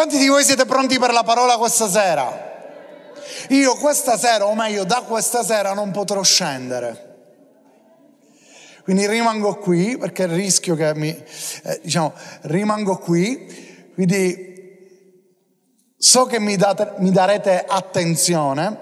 Quanti di voi siete pronti per la parola questa sera? Io questa sera, o meglio da questa sera, non potrò scendere. Quindi rimango qui perché rischio che mi, eh, diciamo, rimango qui. Quindi so che mi, date, mi darete attenzione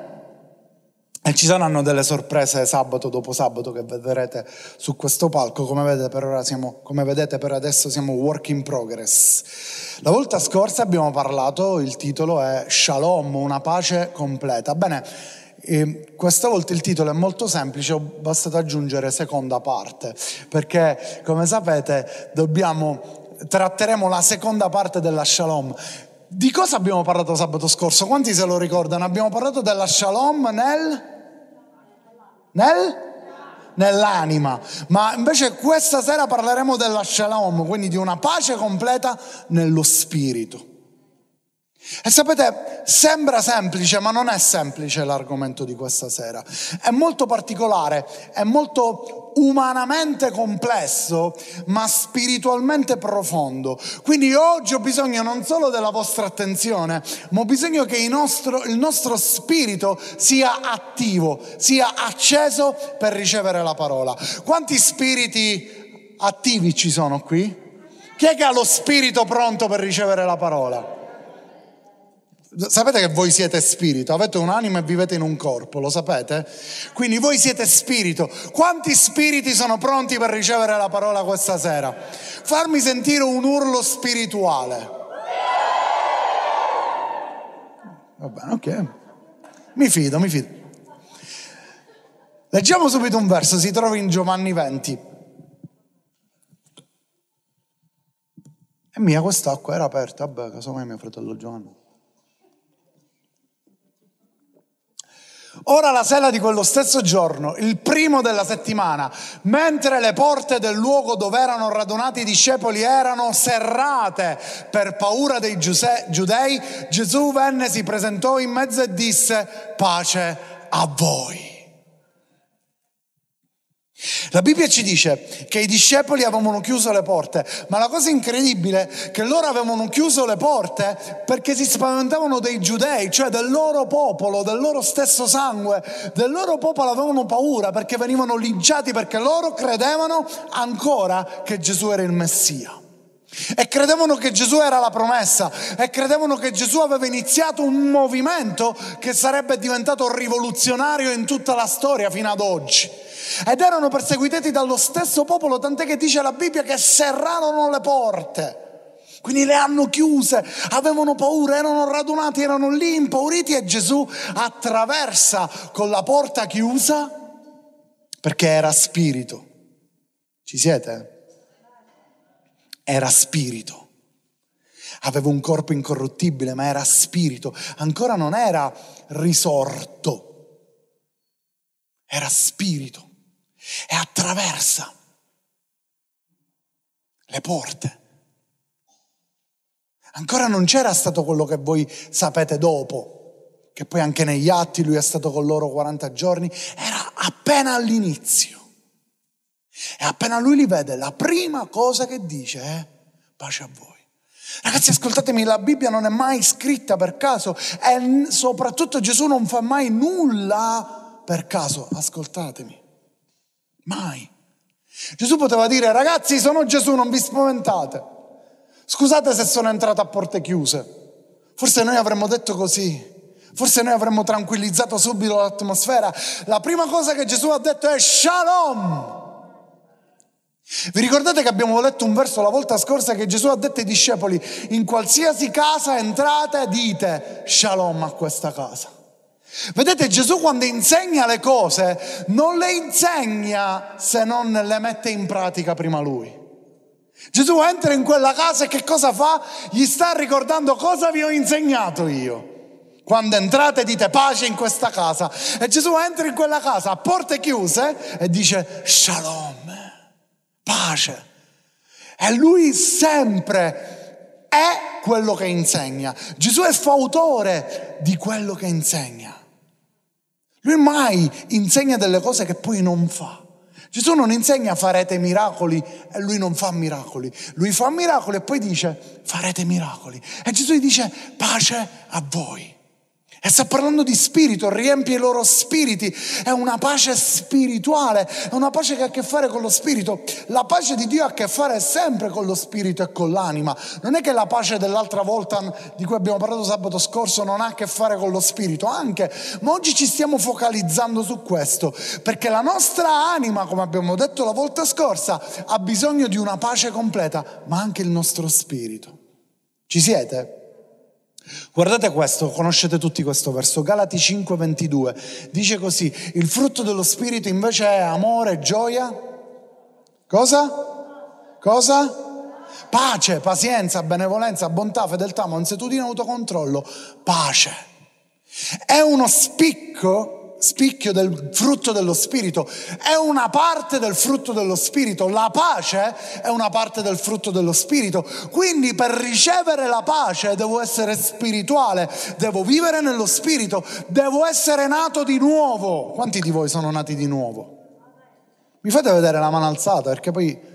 e ci saranno delle sorprese sabato dopo sabato che vedrete su questo palco. Come vedete per, ora siamo, come vedete per adesso siamo work in progress. La volta scorsa abbiamo parlato, il titolo è Shalom, una pace completa. Bene, e questa volta il titolo è molto semplice, ho bastato aggiungere seconda parte, perché come sapete dobbiamo, tratteremo la seconda parte della Shalom. Di cosa abbiamo parlato sabato scorso? Quanti se lo ricordano? Abbiamo parlato della Shalom nel... nel? nell'anima, ma invece questa sera parleremo della shalom, quindi di una pace completa nello spirito. E sapete, sembra semplice, ma non è semplice l'argomento di questa sera. È molto particolare, è molto umanamente complesso, ma spiritualmente profondo. Quindi oggi ho bisogno non solo della vostra attenzione, ma ho bisogno che il nostro, il nostro spirito sia attivo, sia acceso per ricevere la parola. Quanti spiriti attivi ci sono qui? Chi è che ha lo spirito pronto per ricevere la parola? Sapete che voi siete spirito, avete un'anima e vivete in un corpo, lo sapete? Quindi voi siete spirito. Quanti spiriti sono pronti per ricevere la parola questa sera? Farmi sentire un urlo spirituale. Va bene, ok. Mi fido, mi fido. Leggiamo subito un verso, si trova in Giovanni 20. E mia quest'acqua era aperta, vabbè, casomai mio fratello Giovanni. Ora la sera di quello stesso giorno, il primo della settimana, mentre le porte del luogo dove erano radunati i discepoli erano serrate per paura dei giudei, Gesù venne, si presentò in mezzo e disse pace a voi. La Bibbia ci dice che i discepoli avevano chiuso le porte, ma la cosa incredibile è che loro avevano chiuso le porte perché si spaventavano dei giudei, cioè del loro popolo, del loro stesso sangue, del loro popolo avevano paura perché venivano linciati perché loro credevano ancora che Gesù era il Messia. E credevano che Gesù era la promessa e credevano che Gesù aveva iniziato un movimento che sarebbe diventato rivoluzionario in tutta la storia fino ad oggi. Ed erano perseguitati dallo stesso popolo, tant'è che dice la Bibbia che serrarono le porte. Quindi le hanno chiuse, avevano paura, erano radunati, erano lì impauriti e Gesù attraversa con la porta chiusa perché era spirito. Ci siete? Era spirito. Aveva un corpo incorruttibile, ma era spirito. Ancora non era risorto. Era spirito e attraversa le porte. Ancora non c'era stato quello che voi sapete dopo, che poi anche negli atti lui è stato con loro 40 giorni, era appena all'inizio. E appena lui li vede, la prima cosa che dice è pace a voi. Ragazzi, ascoltatemi, la Bibbia non è mai scritta per caso e soprattutto Gesù non fa mai nulla per caso. Ascoltatemi. Mai. Gesù poteva dire, ragazzi, sono Gesù, non vi spaventate. Scusate se sono entrato a porte chiuse. Forse noi avremmo detto così. Forse noi avremmo tranquillizzato subito l'atmosfera. La prima cosa che Gesù ha detto è Shalom. Vi ricordate che abbiamo letto un verso la volta scorsa che Gesù ha detto ai discepoli, in qualsiasi casa entrate dite Shalom a questa casa. Vedete, Gesù quando insegna le cose non le insegna se non le mette in pratica prima lui. Gesù entra in quella casa e che cosa fa? Gli sta ricordando cosa vi ho insegnato io. Quando entrate dite pace in questa casa. E Gesù entra in quella casa a porte chiuse e dice shalom, pace. E lui sempre è quello che insegna. Gesù è fautore di quello che insegna. Lui mai insegna delle cose che poi non fa. Gesù non insegna farete miracoli e lui non fa miracoli. Lui fa miracoli e poi dice farete miracoli. E Gesù gli dice pace a voi. E sta parlando di spirito, riempie i loro spiriti, è una pace spirituale, è una pace che ha a che fare con lo spirito. La pace di Dio ha a che fare sempre con lo spirito e con l'anima. Non è che la pace dell'altra volta di cui abbiamo parlato sabato scorso non ha a che fare con lo spirito, anche, ma oggi ci stiamo focalizzando su questo, perché la nostra anima, come abbiamo detto la volta scorsa, ha bisogno di una pace completa, ma anche il nostro spirito. Ci siete? Guardate questo, conoscete tutti questo verso, Galati 5:22, dice così, il frutto dello Spirito invece è amore, gioia, cosa? Cosa? Pace, pazienza, benevolenza, bontà, fedeltà, mansuetudine, autocontrollo, pace. È uno spicco spicchio del frutto dello Spirito, è una parte del frutto dello Spirito, la pace è una parte del frutto dello Spirito, quindi per ricevere la pace devo essere spirituale, devo vivere nello Spirito, devo essere nato di nuovo. Quanti di voi sono nati di nuovo? Mi fate vedere la mano alzata perché poi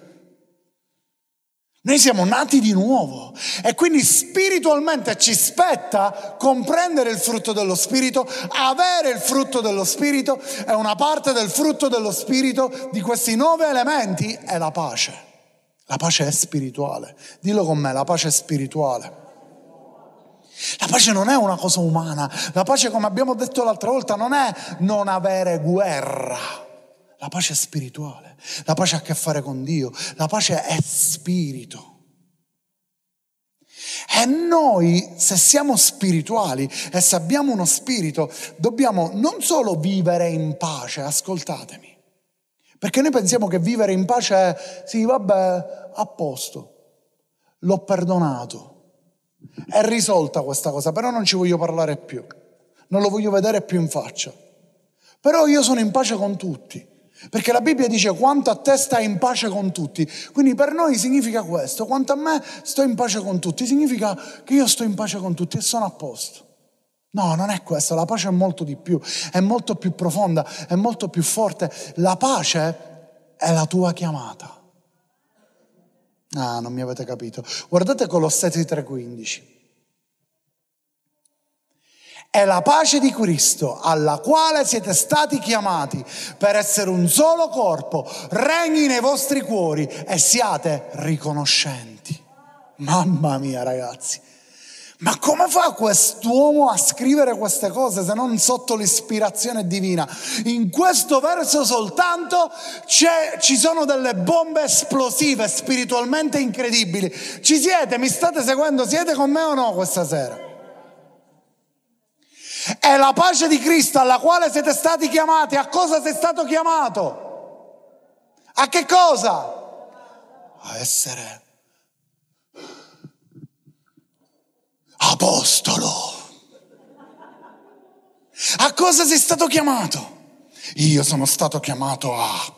noi siamo nati di nuovo e quindi spiritualmente ci spetta comprendere il frutto dello Spirito, avere il frutto dello Spirito e una parte del frutto dello Spirito di questi nove elementi è la pace. La pace è spirituale. Dillo con me, la pace è spirituale. La pace non è una cosa umana, la pace come abbiamo detto l'altra volta non è non avere guerra. La pace è spirituale, la pace ha a che fare con Dio, la pace è spirito. E noi, se siamo spirituali e se abbiamo uno spirito, dobbiamo non solo vivere in pace, ascoltatemi, perché noi pensiamo che vivere in pace è, sì, vabbè, a posto, l'ho perdonato, è risolta questa cosa, però non ci voglio parlare più, non lo voglio vedere più in faccia. Però io sono in pace con tutti. Perché la Bibbia dice quanto a te stai in pace con tutti. Quindi per noi significa questo, quanto a me sto in pace con tutti, significa che io sto in pace con tutti e sono a posto. No, non è questo, la pace è molto di più, è molto più profonda, è molto più forte. La pace è la tua chiamata. Ah, non mi avete capito. Guardate Colossesi 3:15. È la pace di Cristo alla quale siete stati chiamati per essere un solo corpo, regni nei vostri cuori e siate riconoscenti. Mamma mia ragazzi, ma come fa quest'uomo a scrivere queste cose se non sotto l'ispirazione divina? In questo verso soltanto ci sono delle bombe esplosive spiritualmente incredibili. Ci siete? Mi state seguendo? Siete con me o no questa sera? È la pace di Cristo alla quale siete stati chiamati. A cosa sei stato chiamato? A che cosa? A essere apostolo. A cosa sei stato chiamato? Io sono stato chiamato a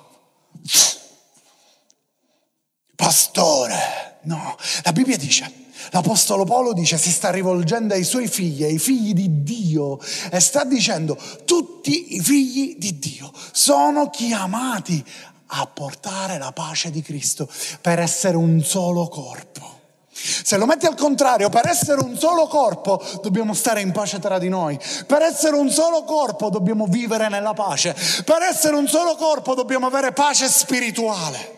pastore. No, la Bibbia dice L'Apostolo Paolo dice, si sta rivolgendo ai suoi figli, ai figli di Dio, e sta dicendo, tutti i figli di Dio sono chiamati a portare la pace di Cristo per essere un solo corpo. Se lo metti al contrario, per essere un solo corpo dobbiamo stare in pace tra di noi. Per essere un solo corpo dobbiamo vivere nella pace. Per essere un solo corpo dobbiamo avere pace spirituale.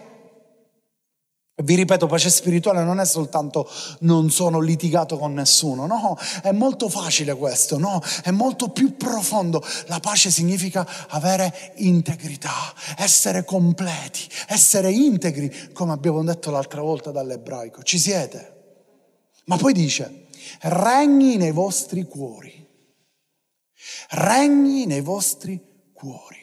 Vi ripeto, pace spirituale non è soltanto non sono litigato con nessuno, no, è molto facile questo, no, è molto più profondo. La pace significa avere integrità, essere completi, essere integri, come abbiamo detto l'altra volta dall'ebraico. Ci siete? Ma poi dice, regni nei vostri cuori, regni nei vostri cuori.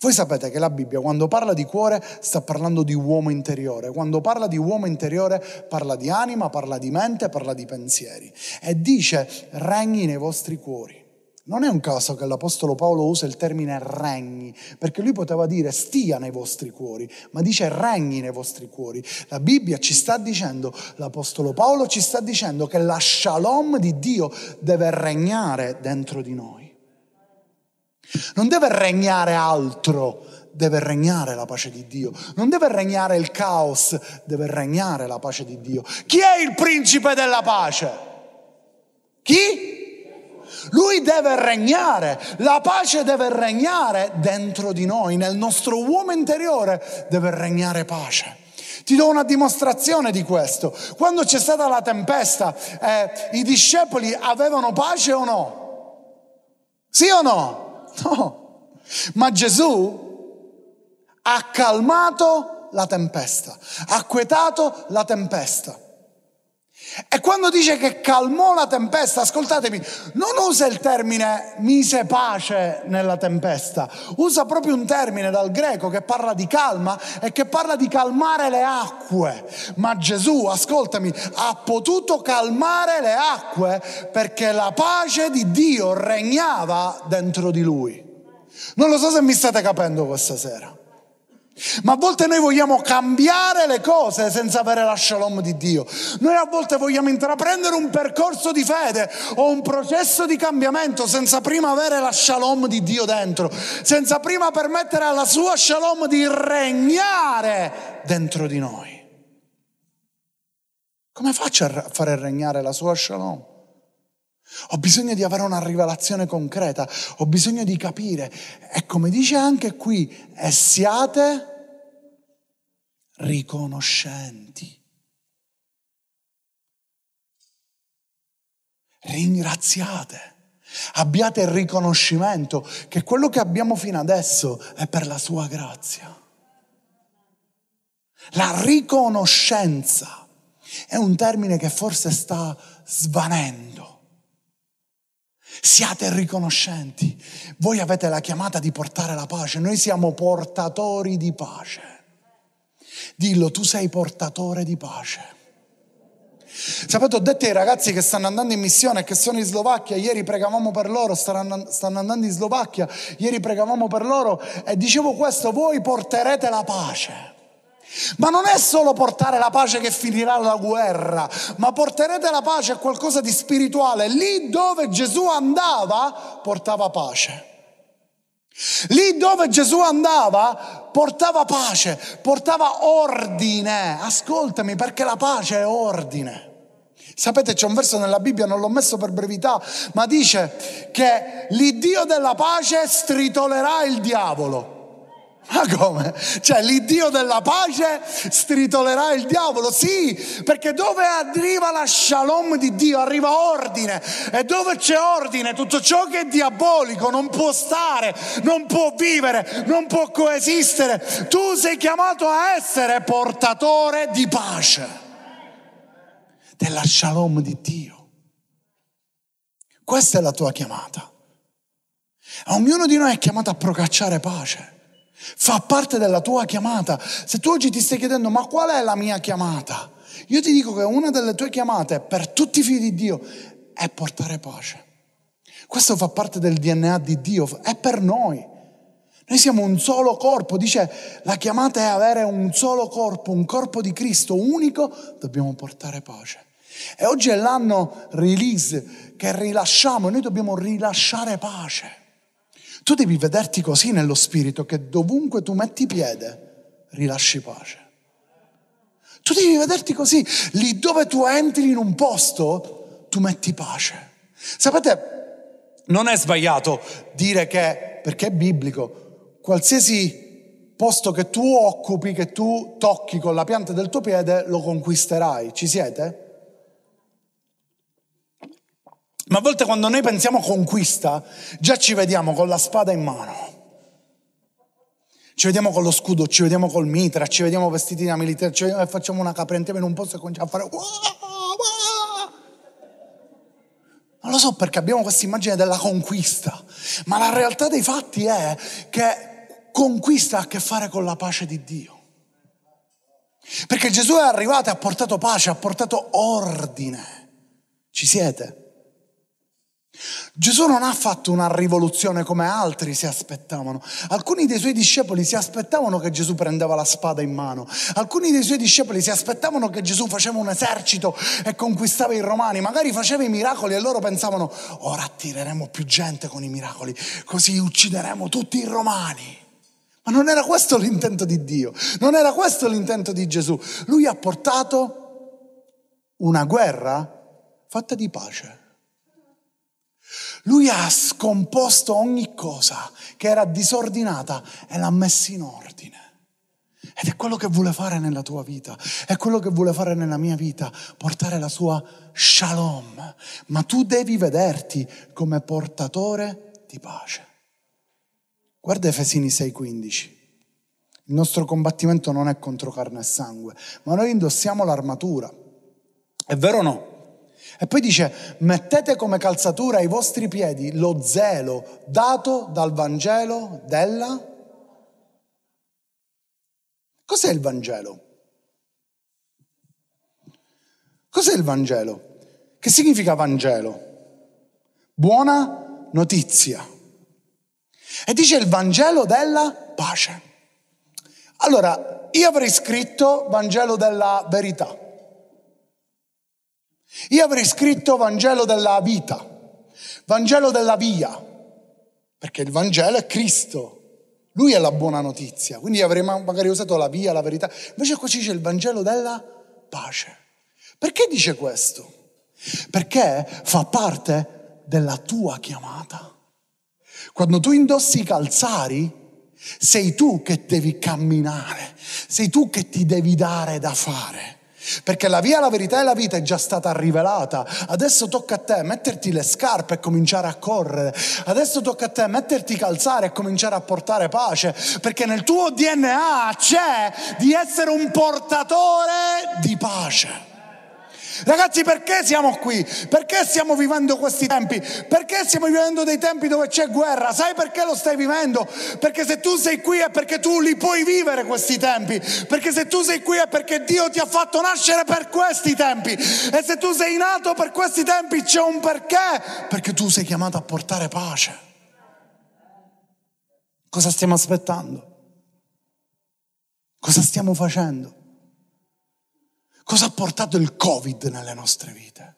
Voi sapete che la Bibbia quando parla di cuore sta parlando di uomo interiore, quando parla di uomo interiore parla di anima, parla di mente, parla di pensieri e dice regni nei vostri cuori. Non è un caso che l'Apostolo Paolo usa il termine regni, perché lui poteva dire stia nei vostri cuori, ma dice regni nei vostri cuori. La Bibbia ci sta dicendo, l'Apostolo Paolo ci sta dicendo che la shalom di Dio deve regnare dentro di noi. Non deve regnare altro deve regnare la pace di Dio. Non deve regnare il caos, deve regnare la pace di Dio. Chi è il principe della pace? Chi? Lui deve regnare, la pace deve regnare dentro di noi, nel nostro uomo interiore deve regnare pace. Ti do una dimostrazione di questo. Quando c'è stata la tempesta, eh, i discepoli avevano pace o no? Sì o no? No. Ma Gesù ha calmato la tempesta, ha quietato la tempesta. E quando dice che calmò la tempesta, ascoltatemi, non usa il termine mise pace nella tempesta, usa proprio un termine dal greco che parla di calma e che parla di calmare le acque. Ma Gesù, ascoltami, ha potuto calmare le acque perché la pace di Dio regnava dentro di lui. Non lo so se mi state capendo questa sera. Ma a volte noi vogliamo cambiare le cose senza avere la shalom di Dio. Noi a volte vogliamo intraprendere un percorso di fede o un processo di cambiamento senza prima avere la shalom di Dio dentro, senza prima permettere alla sua shalom di regnare dentro di noi. Come faccio a fare regnare la sua shalom? Ho bisogno di avere una rivelazione concreta, ho bisogno di capire. E come dice anche qui, e siate riconoscenti. Ringraziate. Abbiate il riconoscimento che quello che abbiamo fino adesso è per la sua grazia. La riconoscenza è un termine che forse sta svanendo. Siate riconoscenti. Voi avete la chiamata di portare la pace, noi siamo portatori di pace. Dillo, tu sei portatore di pace. Sapete, ho detto ai ragazzi che stanno andando in missione che sono in Slovacchia, ieri pregavamo per loro, stanno andando in Slovacchia, ieri pregavamo per loro e dicevo questo, voi porterete la pace. Ma non è solo portare la pace che finirà la guerra, ma porterete la pace a qualcosa di spirituale. Lì dove Gesù andava, portava pace. Lì dove Gesù andava, portava pace, portava ordine. Ascoltami, perché la pace è ordine. Sapete, c'è un verso nella Bibbia, non l'ho messo per brevità, ma dice che l'Iddio della pace stritolerà il diavolo. Ma come? Cioè l'Iddio della pace stritolerà il diavolo? Sì, perché dove arriva la shalom di Dio arriva ordine e dove c'è ordine tutto ciò che è diabolico non può stare, non può vivere, non può coesistere. Tu sei chiamato a essere portatore di pace, della shalom di Dio. Questa è la tua chiamata. Ognuno di noi è chiamato a procacciare pace. Fa parte della tua chiamata. Se tu oggi ti stai chiedendo ma qual è la mia chiamata? Io ti dico che una delle tue chiamate per tutti i figli di Dio è portare pace. Questo fa parte del DNA di Dio, è per noi. Noi siamo un solo corpo, dice la chiamata è avere un solo corpo, un corpo di Cristo unico, dobbiamo portare pace. E oggi è l'anno release che rilasciamo, noi dobbiamo rilasciare pace. Tu devi vederti così nello spirito che dovunque tu metti piede, rilasci pace. Tu devi vederti così, lì dove tu entri in un posto, tu metti pace. Sapete, non è sbagliato dire che, perché è biblico, qualsiasi posto che tu occupi, che tu tocchi con la pianta del tuo piede, lo conquisterai. Ci siete? Ma a volte quando noi pensiamo conquista, già ci vediamo con la spada in mano. Ci vediamo con lo scudo, ci vediamo col mitra, ci vediamo vestiti da militare, ci vediamo e facciamo una capra in un posto e cominciamo a fare... Non lo so perché abbiamo questa immagine della conquista, ma la realtà dei fatti è che conquista ha a che fare con la pace di Dio. Perché Gesù è arrivato e ha portato pace, ha portato ordine. Ci siete? Gesù non ha fatto una rivoluzione come altri si aspettavano. Alcuni dei suoi discepoli si aspettavano che Gesù prendeva la spada in mano. Alcuni dei suoi discepoli si aspettavano che Gesù faceva un esercito e conquistava i romani. Magari faceva i miracoli e loro pensavano, ora attireremo più gente con i miracoli, così uccideremo tutti i romani. Ma non era questo l'intento di Dio, non era questo l'intento di Gesù. Lui ha portato una guerra fatta di pace. Lui ha scomposto ogni cosa che era disordinata e l'ha messa in ordine. Ed è quello che vuole fare nella tua vita, è quello che vuole fare nella mia vita, portare la sua shalom. Ma tu devi vederti come portatore di pace. Guarda Efesini 6:15. Il nostro combattimento non è contro carne e sangue, ma noi indossiamo l'armatura. È vero o no? E poi dice, mettete come calzatura ai vostri piedi lo zelo dato dal Vangelo della... Cos'è il Vangelo? Cos'è il Vangelo? Che significa Vangelo? Buona notizia. E dice il Vangelo della pace. Allora, io avrei scritto Vangelo della verità. Io avrei scritto Vangelo della vita, Vangelo della via, perché il Vangelo è Cristo. Lui è la buona notizia, quindi avrei magari usato la via, la verità. Invece qua c'è il Vangelo della pace. Perché dice questo? Perché fa parte della tua chiamata. Quando tu indossi i calzari, sei tu che devi camminare, sei tu che ti devi dare da fare. Perché la via, la verità e la vita è già stata rivelata. Adesso tocca a te metterti le scarpe e cominciare a correre. Adesso tocca a te metterti i calzari e cominciare a portare pace. Perché nel tuo DNA c'è di essere un portatore di pace. Ragazzi, perché siamo qui? Perché stiamo vivendo questi tempi? Perché stiamo vivendo dei tempi dove c'è guerra? Sai perché lo stai vivendo? Perché se tu sei qui è perché tu li puoi vivere questi tempi. Perché se tu sei qui è perché Dio ti ha fatto nascere per questi tempi. E se tu sei nato per questi tempi c'è un perché. Perché tu sei chiamato a portare pace. Cosa stiamo aspettando? Cosa stiamo facendo? Cosa ha portato il Covid nelle nostre vite?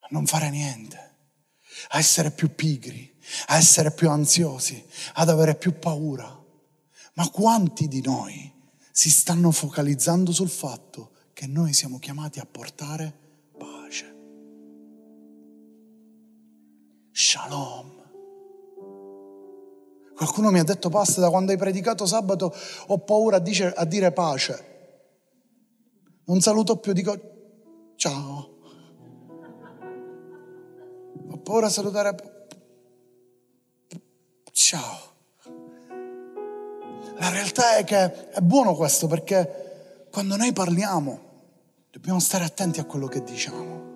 A non fare niente, a essere più pigri, a essere più ansiosi, ad avere più paura. Ma quanti di noi si stanno focalizzando sul fatto che noi siamo chiamati a portare pace? Shalom. Qualcuno mi ha detto, Pasta, da quando hai predicato sabato ho paura a dire pace. Non saluto più, dico ciao. Ho paura a salutare. Ciao. La realtà è che è buono questo perché quando noi parliamo dobbiamo stare attenti a quello che diciamo.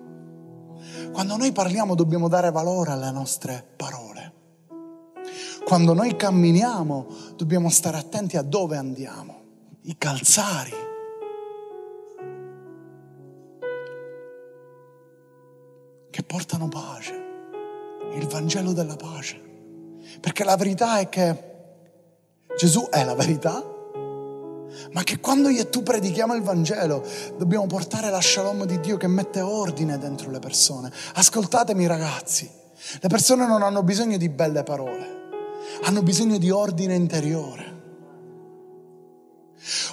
Quando noi parliamo dobbiamo dare valore alle nostre parole. Quando noi camminiamo dobbiamo stare attenti a dove andiamo. I calzari che portano pace, il Vangelo della pace. Perché la verità è che Gesù è la verità, ma che quando io e tu predichiamo il Vangelo dobbiamo portare la shalom di Dio che mette ordine dentro le persone. Ascoltatemi ragazzi, le persone non hanno bisogno di belle parole, hanno bisogno di ordine interiore.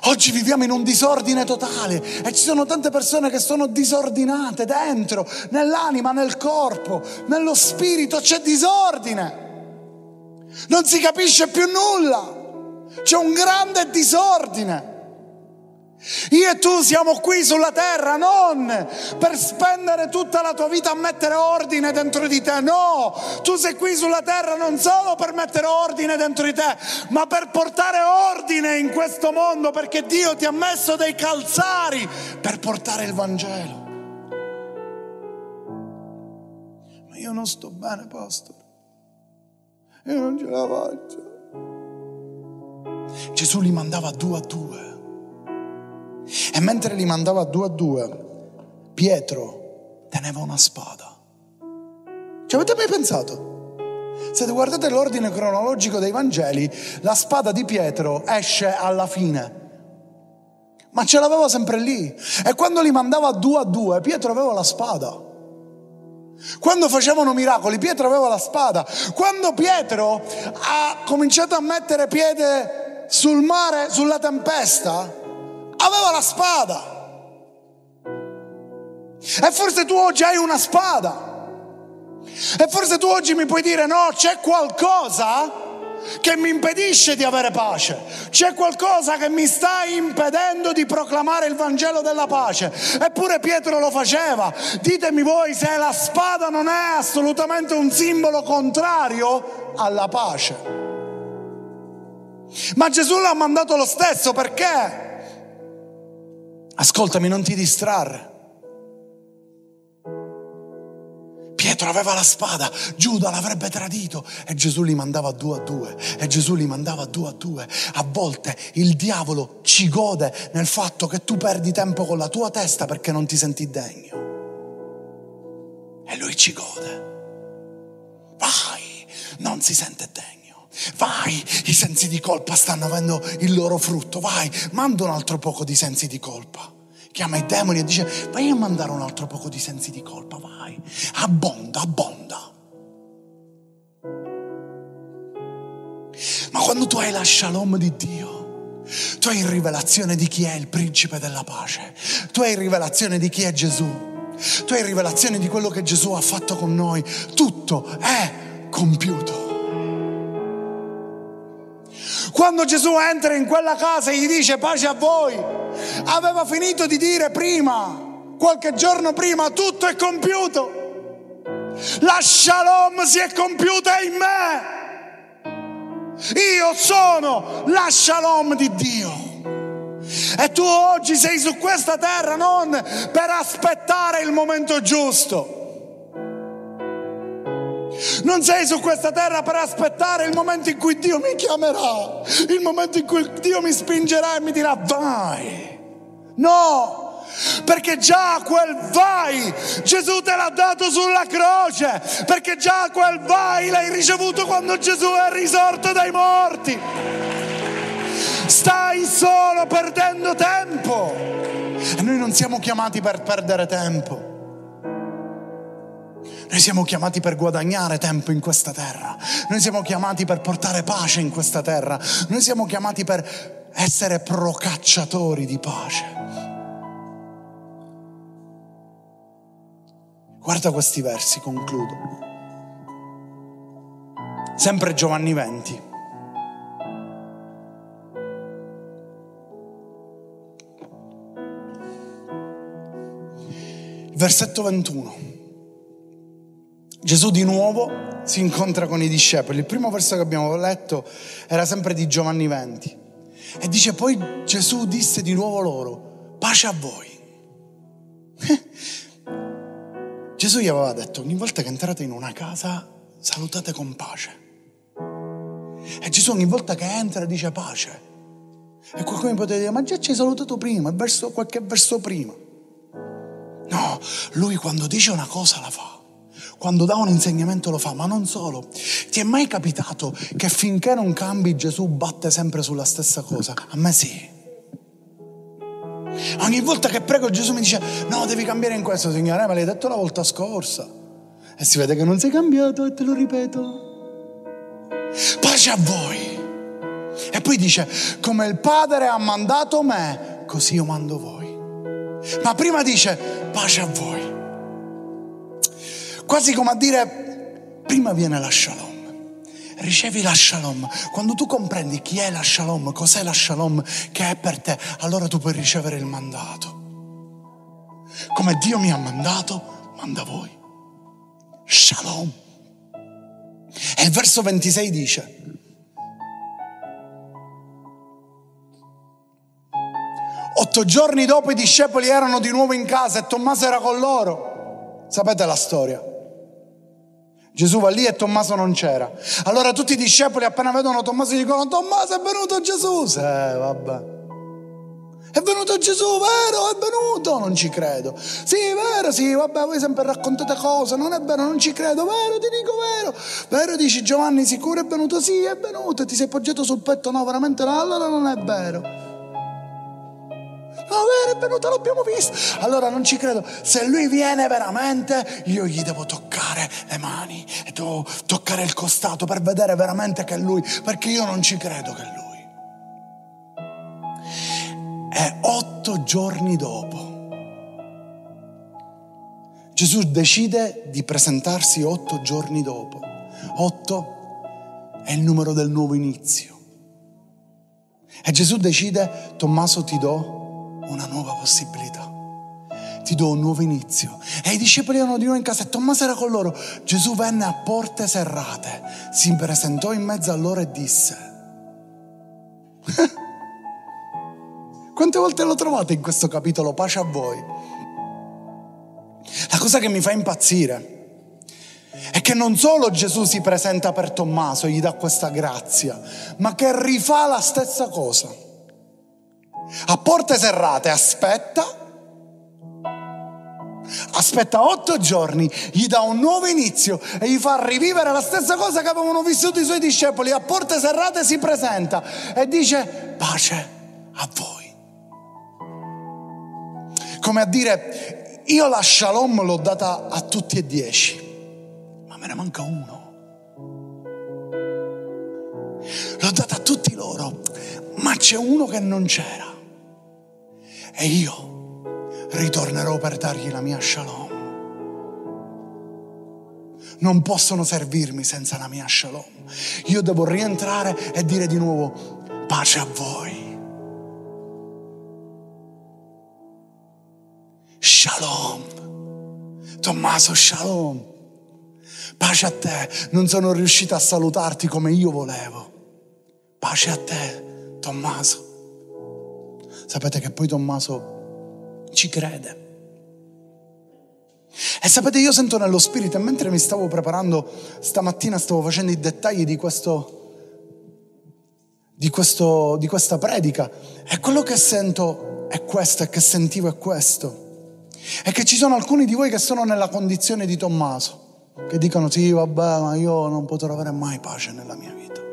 Oggi viviamo in un disordine totale e ci sono tante persone che sono disordinate dentro, nell'anima, nel corpo, nello spirito, c'è disordine. Non si capisce più nulla, c'è un grande disordine. Io e tu siamo qui sulla terra non per spendere tutta la tua vita a mettere ordine dentro di te, no, tu sei qui sulla terra non solo per mettere ordine dentro di te, ma per portare ordine in questo mondo perché Dio ti ha messo dei calzari per portare il Vangelo. Ma io non sto bene, pastore, io non ce la faccio. Gesù li mandava due a due. E mentre li mandava due a due, Pietro teneva una spada. Ci avete mai pensato? Se guardate l'ordine cronologico dei Vangeli, la spada di Pietro esce alla fine. Ma ce l'aveva sempre lì. E quando li mandava due a due, Pietro aveva la spada. Quando facevano miracoli, Pietro aveva la spada. Quando Pietro ha cominciato a mettere piede sul mare, sulla tempesta, aveva la spada. E forse tu oggi hai una spada. E forse tu oggi mi puoi dire no, c'è qualcosa che mi impedisce di avere pace. C'è qualcosa che mi sta impedendo di proclamare il Vangelo della pace. Eppure Pietro lo faceva. Ditemi voi se la spada non è assolutamente un simbolo contrario alla pace. Ma Gesù l'ha mandato lo stesso perché? Ascoltami, non ti distrarre. Pietro aveva la spada, Giuda l'avrebbe tradito e Gesù li mandava due a due e Gesù li mandava due a due. A volte il diavolo ci gode nel fatto che tu perdi tempo con la tua testa perché non ti senti degno. E lui ci gode. Vai, non si sente degno. Vai, i sensi di colpa stanno avendo il loro frutto. Vai, manda un altro poco di sensi di colpa chiama i demoni e dice vai a mandare un altro poco di sensi di colpa, vai, abbonda, abbonda. Ma quando tu hai la shalom di Dio, tu hai rivelazione di chi è il principe della pace, tu hai rivelazione di chi è Gesù, tu hai rivelazione di quello che Gesù ha fatto con noi, tutto è compiuto. Quando Gesù entra in quella casa e gli dice pace a voi, aveva finito di dire prima, qualche giorno prima, tutto è compiuto. La shalom si è compiuta in me. Io sono la shalom di Dio. E tu oggi sei su questa terra non per aspettare il momento giusto non sei su questa terra per aspettare il momento in cui Dio mi chiamerà, il momento in cui Dio mi spingerà e mi dirà vai. No, perché già quel vai Gesù te l'ha dato sulla croce, perché già quel vai l'hai ricevuto quando Gesù è risorto dai morti. Stai solo perdendo tempo. E noi non siamo chiamati per perdere tempo. Noi siamo chiamati per guadagnare tempo in questa terra. Noi siamo chiamati per portare pace in questa terra. Noi siamo chiamati per essere procacciatori di pace. Guarda questi versi, concludo. Sempre Giovanni 20. Versetto 21. Gesù di nuovo si incontra con i discepoli. Il primo verso che abbiamo letto era sempre di Giovanni 20. E dice poi Gesù disse di nuovo loro, pace a voi. Gesù gli aveva detto, ogni volta che entrate in una casa, salutate con pace. E Gesù ogni volta che entra dice pace. E qualcuno mi potrebbe dire, ma già ci hai salutato prima, verso, qualche verso prima. No, lui quando dice una cosa la fa quando dà un insegnamento lo fa, ma non solo. Ti è mai capitato che finché non cambi Gesù batte sempre sulla stessa cosa? A me sì. Ogni volta che prego Gesù mi dice no, devi cambiare in questo, Signore, me l'hai detto la volta scorsa. E si vede che non sei cambiato e te lo ripeto. Pace a voi. E poi dice, come il Padre ha mandato me, così io mando voi. Ma prima dice, pace a voi. Quasi come a dire, prima viene la shalom. Ricevi la shalom. Quando tu comprendi chi è la shalom, cos'è la shalom che è per te, allora tu puoi ricevere il mandato. Come Dio mi ha mandato, manda voi. Shalom. E il verso 26 dice, Otto giorni dopo i discepoli erano di nuovo in casa e Tommaso era con loro. Sapete la storia? Gesù va lì e Tommaso non c'era. Allora tutti i discepoli appena vedono Tommaso dicono Tommaso è venuto Gesù. Sì, vabbè. È venuto Gesù, vero? È venuto? Non ci credo. Sì, vero, sì, vabbè, voi sempre raccontate cose, non è vero, non ci credo, vero, ti dico vero. Vero, dici Giovanni, sicuro è venuto? Sì, è venuto, ti sei poggiato sul petto, no, veramente no, allora non è vero. No, è venuto, l'abbiamo visto. Allora non ci credo. Se lui viene veramente, io gli devo toccare le mani e devo toccare il costato per vedere veramente che è lui, perché io non ci credo che è lui. E otto giorni dopo, Gesù decide di presentarsi otto giorni dopo. Otto è il numero del nuovo inizio. E Gesù decide, Tommaso ti do una nuova possibilità, ti do un nuovo inizio. E i discepoli erano di nuovo in casa e Tommaso era con loro. Gesù venne a porte serrate, si presentò in mezzo a loro e disse, quante volte lo trovate in questo capitolo? Pace a voi. La cosa che mi fa impazzire è che non solo Gesù si presenta per Tommaso e gli dà questa grazia, ma che rifà la stessa cosa. A porte serrate aspetta, aspetta otto giorni, gli dà un nuovo inizio e gli fa rivivere la stessa cosa che avevano vissuto i suoi discepoli. A porte serrate si presenta e dice pace a voi. Come a dire, io la shalom l'ho data a tutti e dieci, ma me ne manca uno. L'ho data a tutti loro, ma c'è uno che non c'era. E io ritornerò per dargli la mia shalom. Non possono servirmi senza la mia shalom. Io devo rientrare e dire di nuovo pace a voi. Shalom. Tommaso, shalom. Pace a te. Non sono riuscito a salutarti come io volevo. Pace a te, Tommaso. Sapete che poi Tommaso ci crede. E sapete, io sento nello spirito, e mentre mi stavo preparando stamattina, stavo facendo i dettagli di questo, di, questo, di questa predica, e quello che sento è questo, e che sentivo è questo è che ci sono alcuni di voi che sono nella condizione di Tommaso, che dicono sì, vabbè, ma io non potrò avere mai pace nella mia vita.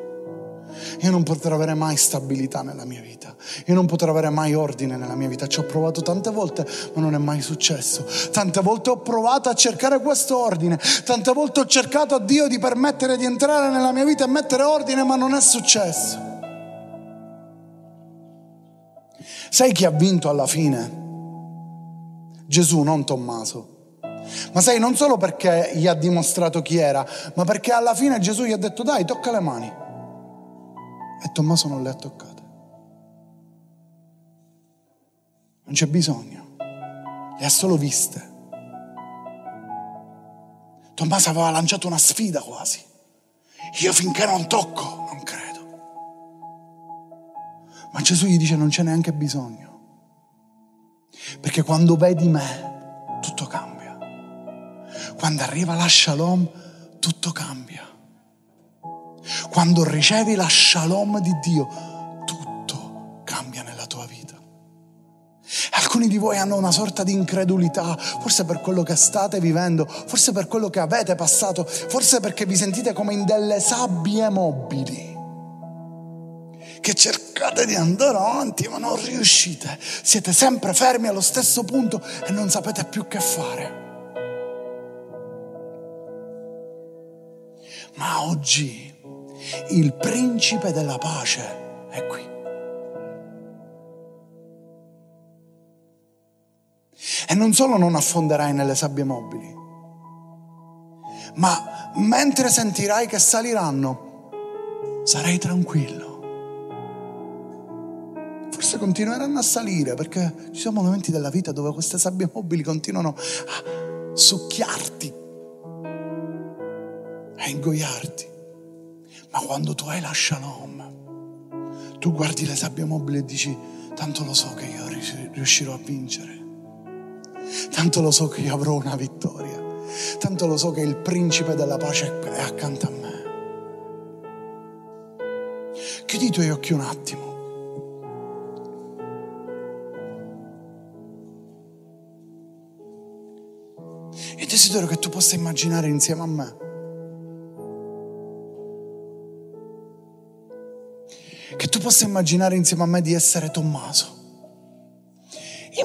Io non potrò avere mai stabilità nella mia vita. Io non potrò avere mai ordine nella mia vita. Ci ho provato tante volte, ma non è mai successo. Tante volte ho provato a cercare questo ordine. Tante volte ho cercato a Dio di permettere di entrare nella mia vita e mettere ordine, ma non è successo. Sai chi ha vinto alla fine? Gesù, non Tommaso. Ma sai, non solo perché gli ha dimostrato chi era, ma perché alla fine Gesù gli ha detto dai, tocca le mani. E Tommaso non le ha toccate. Non c'è bisogno, le ha solo viste. Tommaso aveva lanciato una sfida quasi. Io finché non tocco, non credo. Ma Gesù gli dice non c'è neanche bisogno. Perché quando vedi me, tutto cambia. Quando arriva la shalom, tutto cambia. Quando ricevi la shalom di Dio, tutto cambia nella tua vita. Alcuni di voi hanno una sorta di incredulità, forse per quello che state vivendo, forse per quello che avete passato, forse perché vi sentite come in delle sabbie mobili che cercate di andare avanti ma non riuscite. Siete sempre fermi allo stesso punto e non sapete più che fare. Ma oggi il principe della pace è qui. E non solo non affonderai nelle sabbie mobili, ma mentre sentirai che saliranno, sarai tranquillo forse continueranno a salire perché ci sono momenti della vita dove queste sabbie mobili continuano a succhiarti, a ingoiarti. Ma quando tu hai la shalom, tu guardi le sabbie mobili e dici, tanto lo so che io riuscirò a vincere, tanto lo so che io avrò una vittoria, tanto lo so che il principe della pace è accanto a me. Chiudi i tuoi occhi un attimo. desidero che tu possa immaginare insieme a me. Tu possa immaginare insieme a me di essere Tommaso.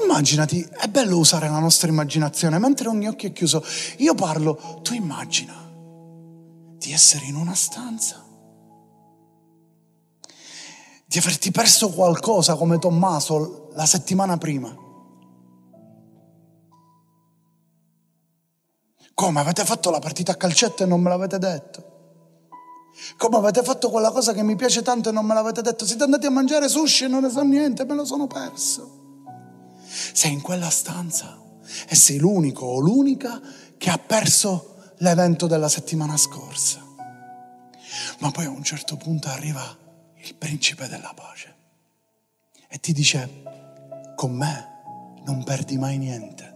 Immaginati, è bello usare la nostra immaginazione, mentre ogni occhio è chiuso. Io parlo, tu immagina di essere in una stanza, di averti perso qualcosa come Tommaso la settimana prima. Come avete fatto la partita a calcetto e non me l'avete detto? Come avete fatto quella cosa che mi piace tanto e non me l'avete detto? Siete andati a mangiare sushi e non ne so niente, me lo sono perso. Sei in quella stanza e sei l'unico o l'unica che ha perso l'evento della settimana scorsa. Ma poi a un certo punto arriva il principe della pace e ti dice, con me non perdi mai niente.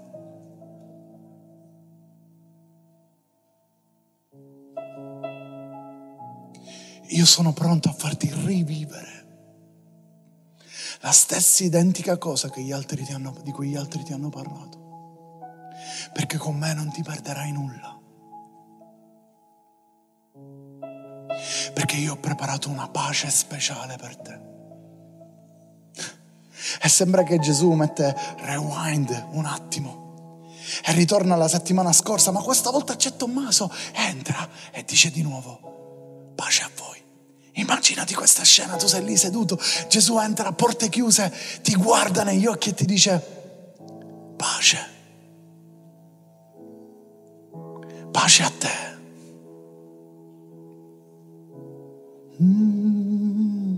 Io sono pronto a farti rivivere la stessa identica cosa hanno, di cui gli altri ti hanno parlato. Perché con me non ti perderai nulla. Perché io ho preparato una pace speciale per te. E sembra che Gesù mette rewind un attimo e ritorna alla settimana scorsa, ma questa volta c'è Tommaso, entra e dice di nuovo. Immaginati questa scena, tu sei lì seduto, Gesù entra a porte chiuse, ti guarda negli occhi e ti dice pace, pace a te. Mm.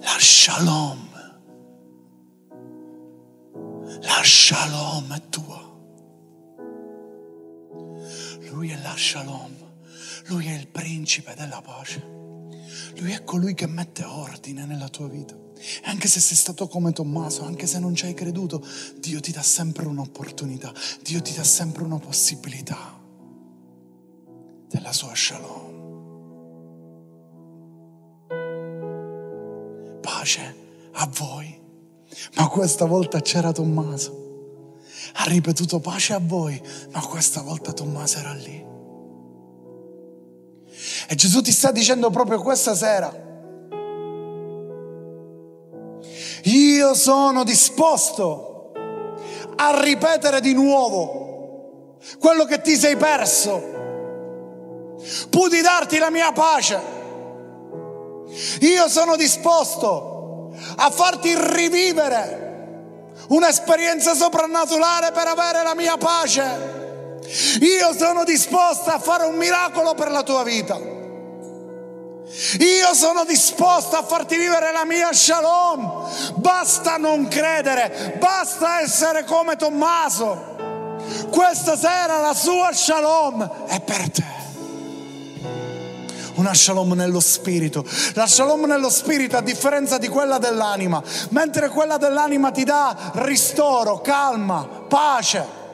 La shalom, la shalom è tua. Lui è la shalom. Lui è il principe della pace. Lui è colui che mette ordine nella tua vita. E anche se sei stato come Tommaso, anche se non ci hai creduto, Dio ti dà sempre un'opportunità, Dio ti dà sempre una possibilità della sua shalom. Pace a voi. Ma questa volta c'era Tommaso. Ha ripetuto pace a voi, ma questa volta Tommaso era lì. E Gesù ti sta dicendo proprio questa sera. Io sono disposto a ripetere di nuovo quello che ti sei perso, pur di darti la mia pace. Io sono disposto a farti rivivere un'esperienza soprannaturale per avere la mia pace. Io sono disposta a fare un miracolo per la tua vita. Io sono disposta a farti vivere la mia shalom. Basta non credere, basta essere come Tommaso. Questa sera la sua shalom è per te. Una shalom nello spirito. La shalom nello spirito a differenza di quella dell'anima, mentre quella dell'anima ti dà ristoro, calma, pace.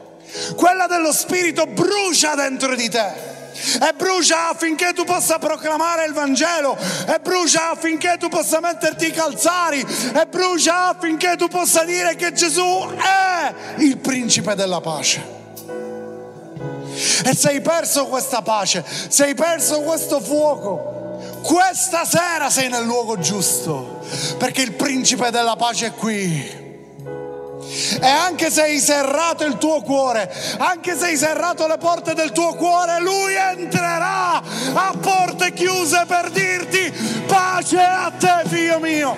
Quella dello Spirito brucia dentro di te. E brucia affinché tu possa proclamare il Vangelo, e brucia affinché tu possa metterti i calzari, e brucia affinché tu possa dire che Gesù è il principe della pace. E se hai perso questa pace, se hai perso questo fuoco, questa sera sei nel luogo giusto, perché il principe della pace è qui. E anche se hai serrato il tuo cuore, anche se hai serrato le porte del tuo cuore, lui entrerà a porte chiuse per dirti pace a te, figlio mio.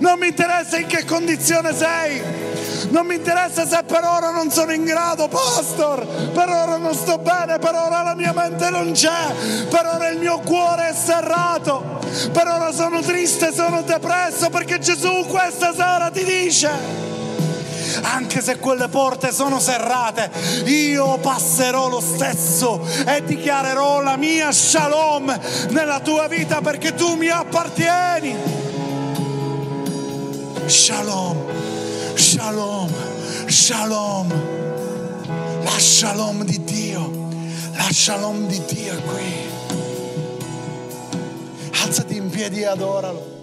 Non mi interessa in che condizione sei. Non mi interessa se per ora non sono in grado, pastor, per ora non sto bene, per ora la mia mente non c'è, per ora il mio cuore è serrato, per ora sono triste, sono depresso perché Gesù questa sera ti dice anche se quelle porte sono serrate, io passerò lo stesso e dichiarerò la mia shalom nella tua vita perché tu mi appartieni. Shalom. Shalom, shalom, la shalom di Dio, la shalom di Dio è qui. Alzati in piedi e adoralo.